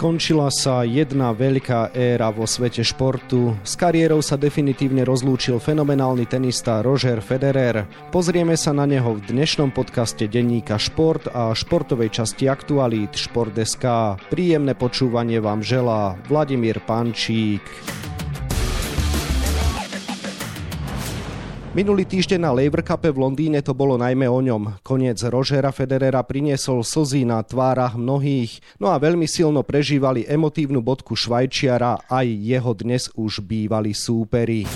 Skončila sa jedna veľká éra vo svete športu. S kariérou sa definitívne rozlúčil fenomenálny tenista Roger Federer. Pozrieme sa na neho v dnešnom podcaste denníka Šport a športovej časti aktualít Šport.sk. Príjemné počúvanie vám želá Vladimír Pančík. Minulý týždeň na Laver Cupe v Londýne to bolo najmä o ňom. Koniec Rožera Federera priniesol slzy na tvárach mnohých, no a veľmi silno prežívali emotívnu bodku Švajčiara aj jeho dnes už bývalí súperi.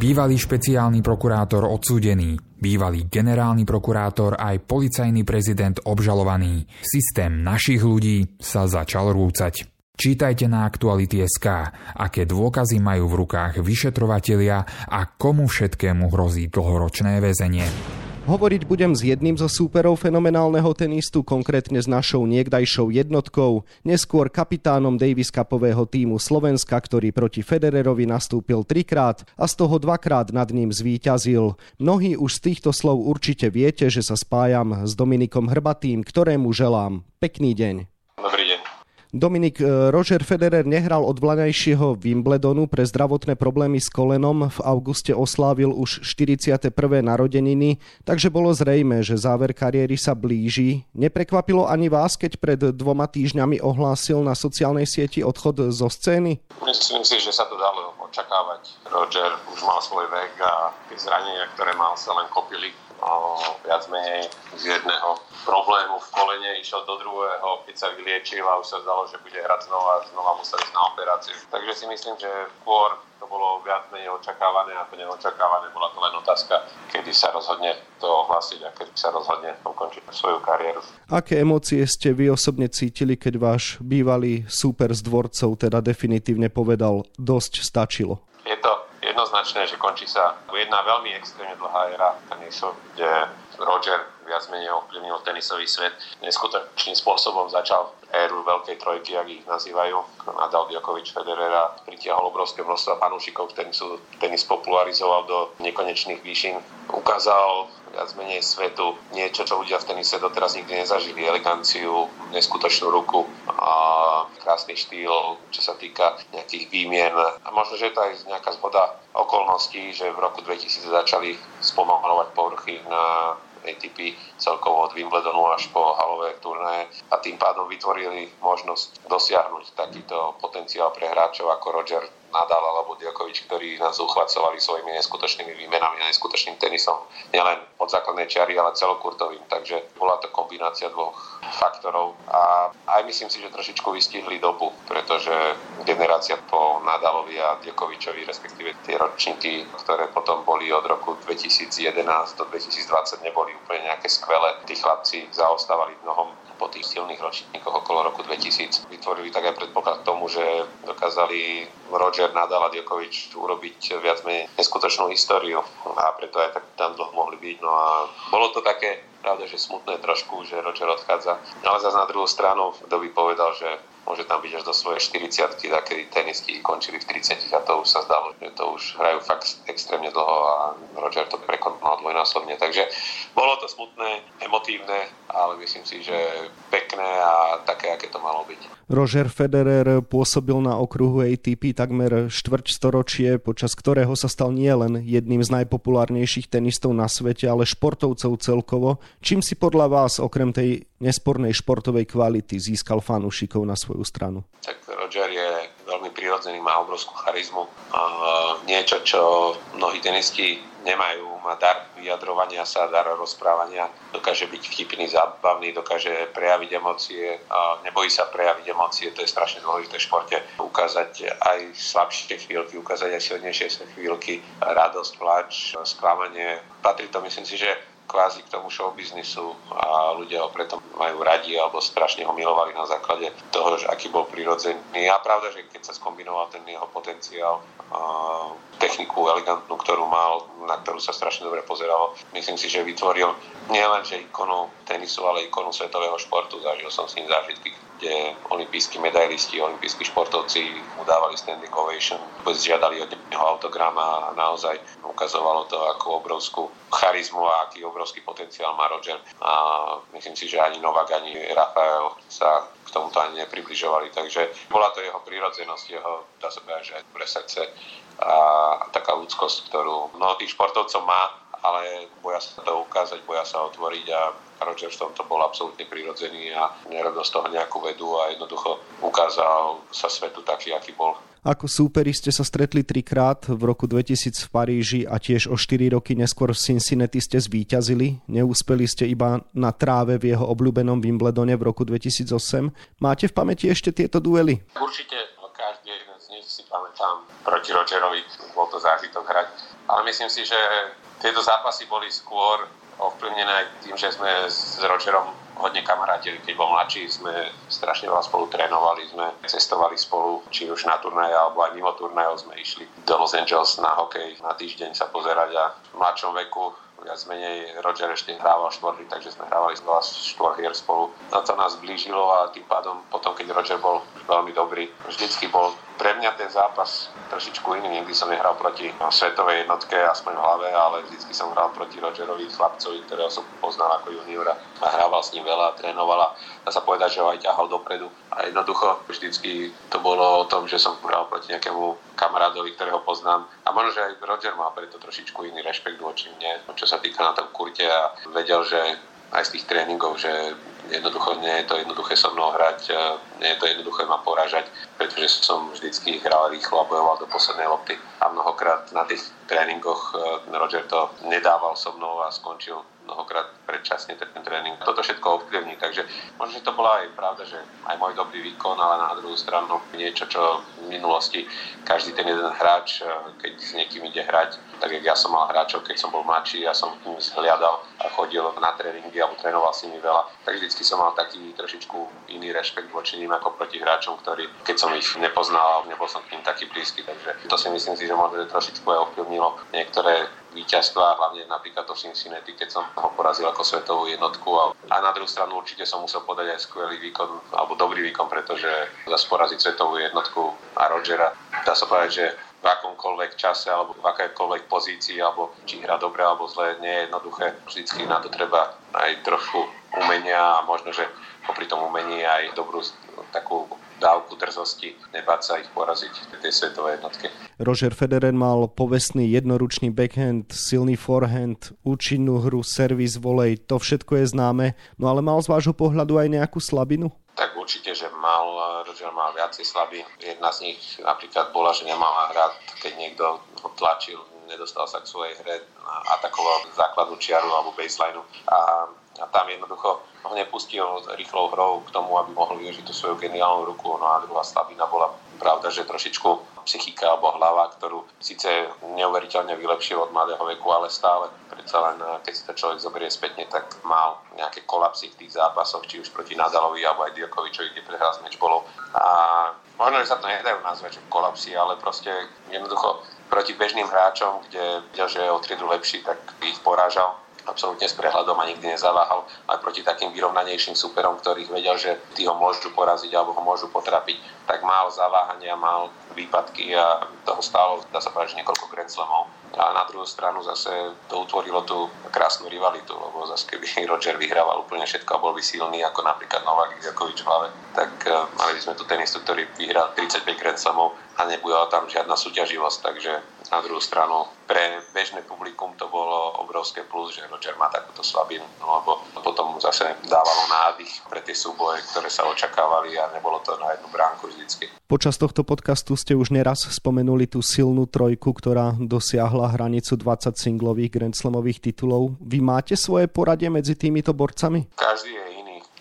Bývalý špeciálny prokurátor odsúdený, bývalý generálny prokurátor aj policajný prezident obžalovaný. Systém našich ľudí sa začal rúcať. Čítajte na Aktuality.sk, aké dôkazy majú v rukách vyšetrovatelia a komu všetkému hrozí dlhoročné väzenie. Hovoriť budem s jedným zo súperov fenomenálneho tenistu, konkrétne s našou niekdajšou jednotkou, neskôr kapitánom Davis Cupového týmu Slovenska, ktorý proti Federerovi nastúpil trikrát a z toho dvakrát nad ním zvíťazil. Mnohí už z týchto slov určite viete, že sa spájam s Dominikom Hrbatým, ktorému želám pekný deň. Dominik, e, Roger Federer nehral od vlaňajšieho Wimbledonu pre zdravotné problémy s kolenom. V auguste oslávil už 41. narodeniny, takže bolo zrejme, že záver kariéry sa blíži. Neprekvapilo ani vás, keď pred dvoma týždňami ohlásil na sociálnej sieti odchod zo scény? Myslím si, že sa to dalo očakávať. Roger už mal svoj vek a tie zranenia, ktoré mal, sa len kopili viac menej z jedného problému v kolene išiel do druhého, keď sa vyliečil a už sa zdalo, že bude hrať znova a znova musel ísť na operáciu. Takže si myslím, že skôr to bolo viac menej očakávané a to neočakávané bola to len otázka, kedy sa rozhodne to ohlásiť a kedy sa rozhodne ukončiť svoju kariéru. Aké emócie ste vy osobne cítili, keď váš bývalý súper z dvorcov teda definitívne povedal, dosť stačilo? Jednoznačné, že končí sa jedna veľmi extrémne dlhá éra tenisu, kde Roger viac menej ovplyvnil tenisový svet. Neskutočným spôsobom začal éru veľkej trojky, ak ich nazývajú. Nadal Djokovic Federera pritiahol obrovské množstvo fanúšikov, ktorým sú tenis popularizoval do nekonečných výšin. Ukázal viac menej svetu niečo, čo ľudia v tenise doteraz nikdy nezažili. Eleganciu, neskutočnú ruku a krásny štýl, čo sa týka nejakých výmien. A možno, že je to aj nejaká zhoda okolností, že v roku 2000 začali spomalovať povrchy na ATP celkovo od Wimbledonu až po halové turnaje a tým pádom vytvorili možnosť dosiahnuť takýto potenciál pre hráčov ako Roger Nadal alebo Djokovic, ktorí nás uchvacovali svojimi neskutočnými výmenami a neskutočným tenisom. Nielen od základnej čiary, ale celokurtovým. Takže bola to kombinácia dvoch faktorov a aj myslím si, že trošičku vystihli dobu, pretože generácia po Nadalovi a Djokovičovi, respektíve tie ročníky, ktoré potom boli od roku 2011 do 2020, neboli úplne nejaké skvelé. Tí chlapci zaostávali mnohom po tých silných ročníkoch okolo roku 2000 vytvorili tak predpoklad k tomu, že dokázali Roger Nadal a Djokovic urobiť viac menej neskutočnú históriu a preto aj tak tam dlho mohli byť. No a bolo to také, pravda, že smutné trošku, že Roger odchádza. Ale zase na druhú stranu, kto by povedal, že môže tam byť až do svojej 40 kedy tenistky končili v 30 a to už sa zdalo, že to už hrajú fakt extrémne dlho a Roger to prekonal dvojnásobne. Takže bolo to smutné, emotívne, ale myslím si, že pekné a také, aké to malo byť. Roger Federer pôsobil na okruhu ATP takmer štvrť storočie, počas ktorého sa stal nielen jedným z najpopulárnejších tenistov na svete, ale športovcov celkovo. Čím si podľa vás, okrem tej nespornej športovej kvality, získal fanúšikov na svoju stranu? Tak Roger je veľmi prirodzený, má obrovskú charizmu. Niečo, čo mnohí tenisti nemajú, má dar vyjadrovania sa, dar rozprávania, dokáže byť vtipný, zábavný, dokáže prejaviť emócie, nebojí sa prejaviť emócie, to je strašne dôležité v športe. Ukázať aj slabšie chvíľky, ukázať aj silnejšie chvíľky, radosť, plač, sklamanie. Patrí to, myslím si, že kvázi k tomu showbiznisu a ľudia ho preto majú radi alebo strašne ho milovali na základe toho, že aký bol prirodzený. A pravda, že keď sa skombinoval ten jeho potenciál, techniku elegantnú, ktorú mal, na ktorú sa strašne dobre pozeralo, myslím si, že vytvoril nielen že ikonu tenisu, ale ikonu svetového športu. Zažil som s ním zážitky, kde olimpijskí medailisti, olimpijskí športovci mu dávali standing ovation, žiadali od neho autogram a naozaj ukazovalo to ako obrovskú charizmu a aký obrovský potenciál má Roger a myslím si, že ani Novak, ani Rafael sa k tomuto ani nepribližovali, takže bola to jeho prírodzenosť, jeho, dá sa povedať, že aj pre srdce a taká ľudskosť, ktorú mnoho tých športovcov má, ale boja sa to ukázať, boja sa otvoriť a Roger v tomto bol absolútne prirodzený a nerobil z toho nejakú vedu a jednoducho ukázal sa svetu taký, aký bol. Ako súperi ste sa stretli trikrát v roku 2000 v Paríži a tiež o 4 roky neskôr v Cincinnati ste zvíťazili. Neúspeli ste iba na tráve v jeho obľúbenom Wimbledone v roku 2008. Máte v pamäti ešte tieto duely? Určite každý jeden z nich si pamätám proti Rogerovi. Bol to zážitok hrať. Ale myslím si, že tieto zápasy boli skôr ovplyvnené tým, že sme s Rogerom hodne kamarátili, keď bol mladší, sme strašne veľa spolu trénovali, sme cestovali spolu, či už na turnaje alebo aj mimo turnajov sme išli do Los Angeles na hokej na týždeň sa pozerať a v mladšom veku viac menej Roger ešte hrával štvorhy, takže sme hrávali veľa štvorhier spolu. Na to nás blížilo a tým pádom potom, keď Roger bol veľmi dobrý, vždycky bol pre mňa ten zápas trošičku iný. Nikdy som nehral proti svetovej jednotke, aspoň v hlave, ale vždycky som hral proti Rogerovi, chlapcovi, ktorého som poznal ako juniora a hrával s ním veľa, trénoval a dá sa povedať, že ho aj ťahal dopredu. A jednoducho vždycky to bolo o tom, že som hral proti nejakému kamarádovi, ktorého poznám. A možno, že aj Roger má preto trošičku iný rešpekt voči mne, čo sa týka na tom kurte a vedel, že aj z tých tréningov, že jednoducho nie je to jednoduché so mnou hrať, e, nie je to jednoduché ma poražať, pretože som vždycky hral rýchlo a bojoval do poslednej lopty. A mnohokrát na tých tréningoch e, Roger to nedával so mnou a skončil mnohokrát predčasne ten tréning. Toto všetko ovplyvní, takže možno, že to bola aj pravda, že aj môj dobrý výkon, ale na druhú stranu niečo, čo v minulosti každý ten jeden hráč, eh, keď s niekým ide hrať, tak jak ja som mal hráčov, keď som bol mladší, ja som tým zhliadal a chodil na tréningy alebo trénoval s nimi veľa, tak vždycky som mal taký trošičku iný rešpekt voči ním ako proti hráčom, ktorí, keď som ich nepoznal, nebol som k ním taký blízky, takže to si myslím si, že možno trošičku aj ovplyvnilo niektoré víťazstva, hlavne napríklad to Cincinnati, keď som ho porazil ako svetovú jednotku. A na druhú stranu určite som musel podať aj skvelý výkon, alebo dobrý výkon, pretože zase poraziť svetovú jednotku a Rogera, dá sa povedať, že v akomkoľvek čase alebo v akékoľvek pozícii, alebo či hra dobre alebo zle, nie je jednoduché. Vždycky na to treba aj trochu umenia a možno, že popri tom umení aj dobrú takú dávku drzosti, nebáť sa ich poraziť tie svetové jednotky. Roger Federer mal povestný jednoručný backhand, silný forehand, účinnú hru, servis, volej, to všetko je známe, no ale mal z vášho pohľadu aj nejakú slabinu? Tak určite, že mal, Roger mal viacej slabín. Jedna z nich napríklad bola, že nemal rád, keď niekto ho tlačil, nedostal sa k svojej hre, atakoval základnú čiaru alebo baseline a a tam jednoducho ho nepustil rýchlou hrou k tomu, aby mohol využiť tú svoju geniálnu ruku. No a druhá slabina bola pravda, že trošičku psychika alebo hlava, ktorú síce neuveriteľne vylepšil od mladého veku, ale stále predsa len, eh, keď si to človek zoberie spätne, tak mal nejaké kolapsy v tých zápasoch, či už proti Nadalovi alebo aj Djokovičovi, kde prehral s bolo. A možno, že sa to nedajú nazvať, že kolapsy, ale proste jednoducho proti bežným hráčom, kde videl, že je o triedu lepší, tak ich porážal absolútne s prehľadom a nikdy nezaváhal aj proti takým vyrovnanejším superom, ktorých vedel, že tí ho môžu poraziť alebo ho môžu potrapiť, tak mal zaváhania, mal výpadky a toho stálo, dá sa povedať, niekoľko Grand. A na druhú stranu zase to utvorilo tú krásnu rivalitu, lebo zase keby Roger vyhrával úplne všetko a bol by silný ako napríklad Novak Djokovic v hlave, tak uh, mali by sme tu tenistu, ktorý vyhral 35 Grand a nebudela tam žiadna súťaživosť, takže na druhú stranu pre bežné publikum to bolo obrovské plus, že Roger má takúto slabinu, no, lebo potom zase dávalo nádych pre tie súboje, ktoré sa očakávali a nebolo to na jednu bránku vždycky. Počas tohto podcastu ste už neraz spomenuli tú silnú trojku, ktorá dosiahla hranicu 20 singlových Grand Slamových titulov. Vy máte svoje poradie medzi týmito borcami? Každý je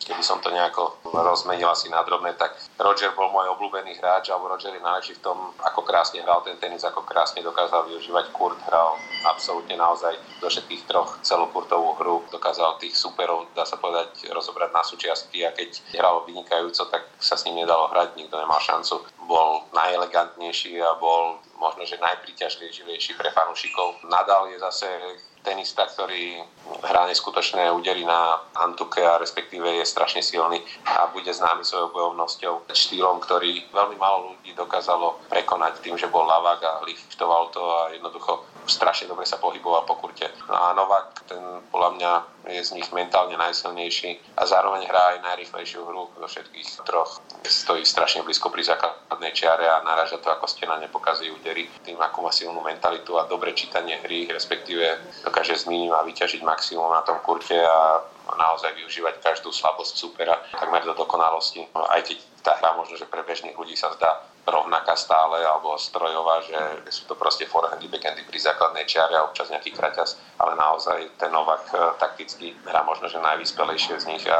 keby som to nejako rozmenil asi na drobné, tak Roger bol môj obľúbený hráč, alebo Roger je najlepší v tom, ako krásne hral ten tenis, ako krásne dokázal využívať kurt, hral absolútne naozaj do všetkých troch celokurtovú hru, dokázal tých superov, dá sa povedať, rozobrať na súčiastky a keď hral vynikajúco, tak sa s ním nedalo hrať, nikto nemal šancu. Bol najelegantnejší a bol možno, že najpriťažlivejší pre fanúšikov. Nadal je zase tenista, ktorý hrá neskutočné údery na Antuke a respektíve je strašne silný a bude známy svojou bojovnosťou, štýlom, ktorý veľmi málo ľudí dokázalo prekonať tým, že bol lavák a liftoval to a jednoducho strašne dobre sa pohyboval po kurte. No a Novak, ten podľa mňa je z nich mentálne najsilnejší a zároveň hrá aj najrychlejšiu hru zo všetkých troch. Stojí strašne blízko pri základnej čiare a naráža to ako stena nepokazí údery. Tým, ako má silnú mentalitu a dobre čítanie hry, respektíve dokáže z minima vyťažiť maximum na tom kurte a naozaj využívať každú slabosť supera takmer do dokonalosti. Aj keď tá hra možno, že pre bežných ľudí sa zdá rovnaká stále alebo strojová, že sú to proste forehandy, backhandy pri základnej čiare a občas nejaký kraťas, ale naozaj ten Novak eh, takticky hrá možno, že najvyspelejšie z nich a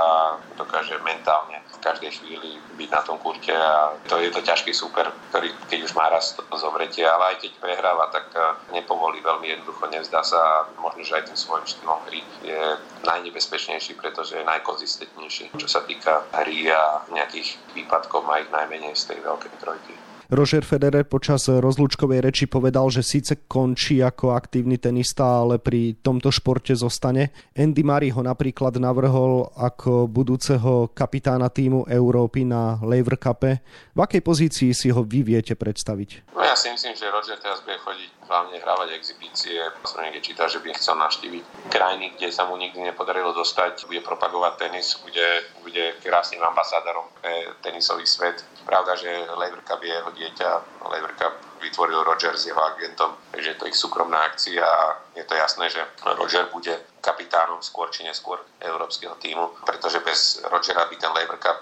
dokáže mentálne v každej chvíli byť na tom kurte a to je to ťažký super, ktorý keď už má raz zovretie, ale aj keď prehráva, tak eh, nepovolí veľmi jednoducho, nevzdá sa možno, že aj tým svojím štýlom hry je najnebezpečnejší, pretože je najkonzistentnejší, čo sa týka hry a nejakých výpadkov má ich najmenej z tej veľkej trojky. Roger Federer počas rozlúčkovej reči povedal, že síce končí ako aktívny tenista, ale pri tomto športe zostane. Andy Murray ho napríklad navrhol ako budúceho kapitána týmu Európy na Lever Cupe. V akej pozícii si ho vy viete predstaviť? No ja si myslím, že Roger teraz bude chodiť hlavne hrávať exibície. Som niekde čítal, že by chcel navštíviť krajiny, kde sa mu nikdy nepodarilo dostať. Bude propagovať tenis, bude, bude krásnym ambasádorom pre tenisový svet. Pravda, že Lever Cup je dieťa. Lever Cup vytvoril Roger s jeho agentom, takže je to ich súkromná akcia a je to jasné, že Roger bude kapitánom skôr či neskôr európskeho týmu, pretože bez Rogera by ten Lever Cup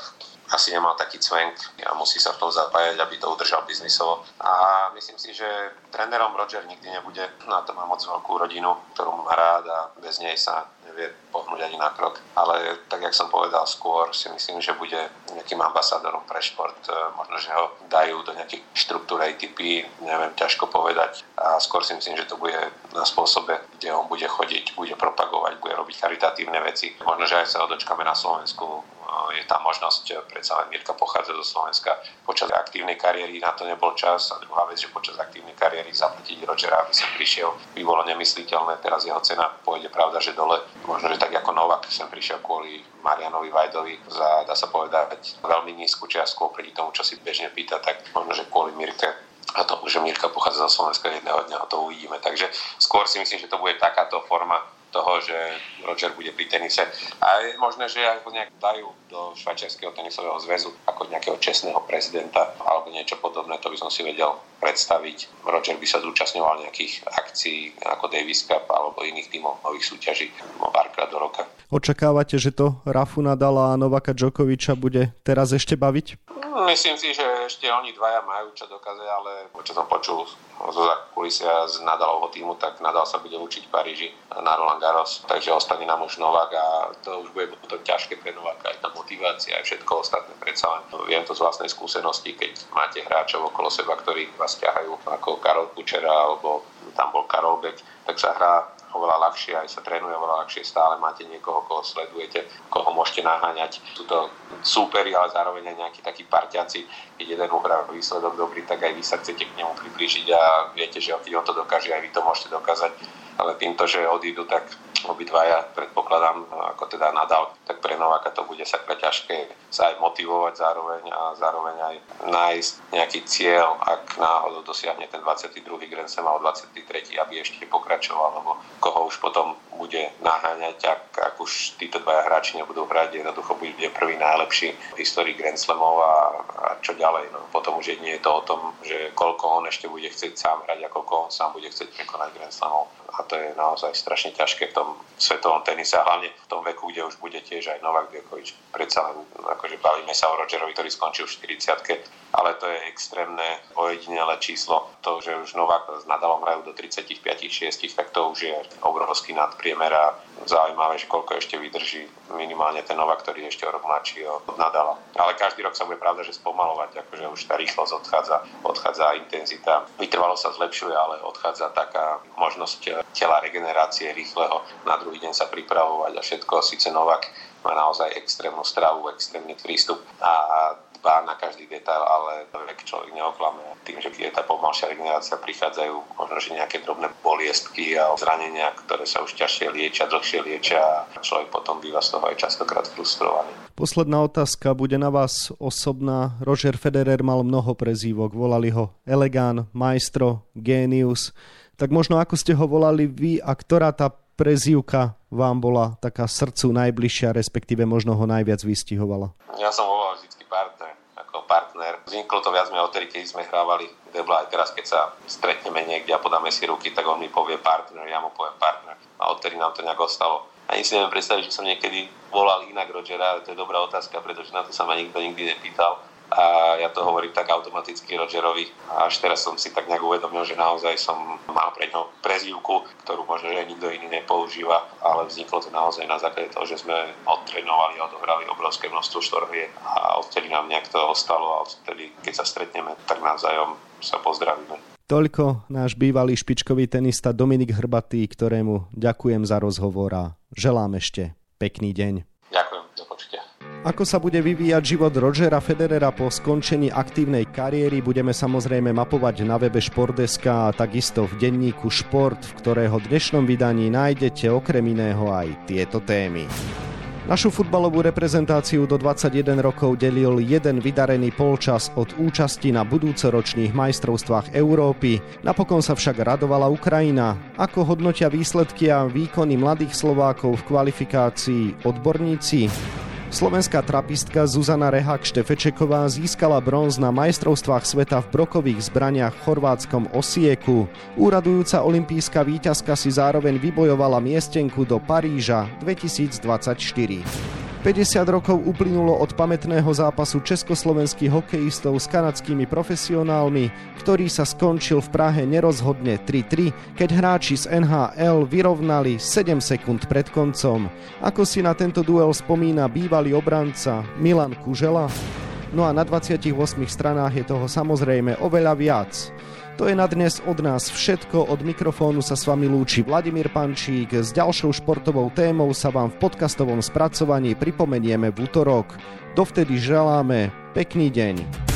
asi nemal taký cvenk a musí sa v tom zapájať, aby to udržal biznisovo. A myslím si, že trénerom Roger nikdy nebude. Na to má moc veľkú rodinu, ktorú má rád a bez nej sa nevie pohnúť ani na krok. Ale tak, jak som povedal skôr, si myslím, že bude nejakým ambasádorom pre šport. E, možno, že ho dajú do nejakých štruktúr ATP, neviem, ťažko povedať. A skôr si myslím, že to bude na spôsobe, kde on bude chodiť, bude propagovať, bude robiť charitatívne veci. Možno, že aj sa ho dočkame na Slovensku je tam možnosť, eh, predsa len Mirka pochádza zo Slovenska. Počas aktívnej kariéry na to nebol čas a druhá vec, že počas aktívnej kariéry zaplatiť Rogera, aby sa prišiel, by bolo nemysliteľné. Teraz jeho cena pôjde pravda, že dole. Možno, že tak ako Novak sem prišiel kvôli Marianovi Vajdovi za, dá sa povedať, veľmi nízku čiastku oproti tomu, čo si bežne pýta, tak možno, že kvôli Mirke a to, že Mirka pochádza zo Slovenska jedného dňa, to uvidíme. Takže skôr si myslím, že to bude takáto forma toho, že Roger bude pri tenise. A je možné, že aj ho nejak dajú do švajčiarského tenisového zväzu ako nejakého čestného prezidenta alebo niečo podobné, to by som si vedel predstaviť. Roger by sa zúčastňoval nejakých akcií ako Davis Cup alebo iných tímových súťaží párkrát do roka. Očakávate, že to Rafu Nadala a Novaka Djokoviča bude teraz ešte baviť? Myslím si, že ešte oni dvaja majú čo dokázať, ale čo som počul zo kulisia z Nadalovho týmu, tak Nadal sa bude učiť v Paríži na Roland Garros, takže ostane nám už Novak a to už bude potom ťažké pre Novaka, aj tá motivácia, aj všetko ostatné. Predsa len viem to z vlastnej skúsenosti, keď máte hráčov okolo seba, ktorí vás ťahajú ako Karol Kučera alebo tam bol Karol Beck, tak sa hrá oveľa ľahšie, aj sa trénuje oveľa ľahšie, stále máte niekoho, koho sledujete, koho môžete naháňať. Sú to súperi, ale zároveň aj nejakí takí parťaci. Keď jeden uhrá výsledok dobrý, tak aj vy sa chcete k nemu priblížiť a viete, že keď on to dokáže, aj vy to môžete dokázať. Ale týmto, že odídu, tak obidvaja, predpokladám, ako teda nadal, pre Nováka to bude sakra ťažké sa aj motivovať zároveň a zároveň aj nájsť nejaký cieľ, ak náhodou dosiahne ten 22. Grand Slam alebo 23. aby ešte pokračoval, lebo koho už potom bude naháňať, ak, ak už títo dvaja hráči nebudú hrať, jednoducho bude prvý najlepší v histórii Grand Slamov a, a čo ďalej. No. Potom už nie je to o tom, že koľko on ešte bude chcieť sám hrať a koľko on sám bude chcieť prekonať Grand Slamov. A to je naozaj strašne ťažké v tom svetovom tenise a hlavne v tom veku, kde už bude tiež aj Novak Djokovic. Predsa len, akože bavíme sa o Rogerovi, ktorý skončil v 40 ale to je extrémne ojedinelé číslo. To, že už Novak s Nadalom hrajú do 35-6, tak to už je obrovský nadpriemer a zaujímavé, že koľko ešte vydrží minimálne ten Novak, ktorý je ešte o rok mladší od Nadala. Ale každý rok sa bude pravda, že spomalovať, akože už tá rýchlosť odchádza, odchádza intenzita. Vytrvalo sa zlepšuje, ale odchádza taká možnosť tela regenerácie rýchleho na druhý deň sa pripravovať a všetko. Síce Novak má naozaj extrémnu stravu, extrémny prístup a dbá na každý detail, ale vek človek neoklame. Tým, že je tá pomalšia regenerácia, prichádzajú možno, že nejaké drobné boliestky a zranenia, ktoré sa už ťažšie liečia, dlhšie liečia a človek potom býva z toho aj častokrát frustrovaný. Posledná otázka bude na vás osobná. Roger Federer mal mnoho prezývok, volali ho Elegán, Maestro, Genius. Tak možno ako ste ho volali vy a ktorá tá prezývka vám bola taká srdcu najbližšia, respektíve možno ho najviac vystihovala? Ja som volal vždy partner, ako partner. Vzniklo to viac menej odtedy, keď sme hrávali debla, aj teraz, keď sa stretneme niekde a podáme si ruky, tak on mi povie partner, ja mu poviem partner. A odtedy nám to nejak ostalo. Ani si neviem predstaviť, že som niekedy volal inak Rogera, ale to je dobrá otázka, pretože na to sa ma nikto nikdy nepýtal a ja to hovorím tak automaticky Rogerovi. Až teraz som si tak nejak uvedomil, že naozaj som mal pre ňo prezývku, ktorú možno že nikto iný nepoužíva, ale vzniklo to naozaj na základe toho, že sme odtrenovali a odohrali obrovské množstvo štorhie a odtedy nám nejak to ostalo a odtedy, keď sa stretneme, tak navzájom sa pozdravíme. Toľko náš bývalý špičkový tenista Dominik Hrbatý, ktorému ďakujem za rozhovor a želám ešte pekný deň. Ako sa bude vyvíjať život Rogera Federera po skončení aktívnej kariéry, budeme samozrejme mapovať na webe Športdeska a takisto v denníku Šport, v ktorého dnešnom vydaní nájdete okrem iného aj tieto témy. Našu futbalovú reprezentáciu do 21 rokov delil jeden vydarený polčas od účasti na budúcoročných majstrovstvách Európy. Napokon sa však radovala Ukrajina. Ako hodnotia výsledky a výkony mladých Slovákov v kvalifikácii odborníci? Slovenská trapistka Zuzana Rehak Štefečeková získala bronz na majstrovstvách sveta v brokových zbraniach v chorvátskom Osieku. Úradujúca olimpijská víťazka si zároveň vybojovala miestenku do Paríža 2024. 50 rokov uplynulo od pamätného zápasu československých hokejistov s kanadskými profesionálmi, ktorý sa skončil v Prahe nerozhodne 3-3, keď hráči z NHL vyrovnali 7 sekúnd pred koncom. Ako si na tento duel spomína bývalý obranca Milan Kužela? No a na 28 stranách je toho samozrejme oveľa viac. To je na dnes od nás všetko. Od mikrofónu sa s vami lúči Vladimír Pančík. S ďalšou športovou témou sa vám v podcastovom spracovaní pripomenieme v útorok. Dovtedy želáme pekný deň.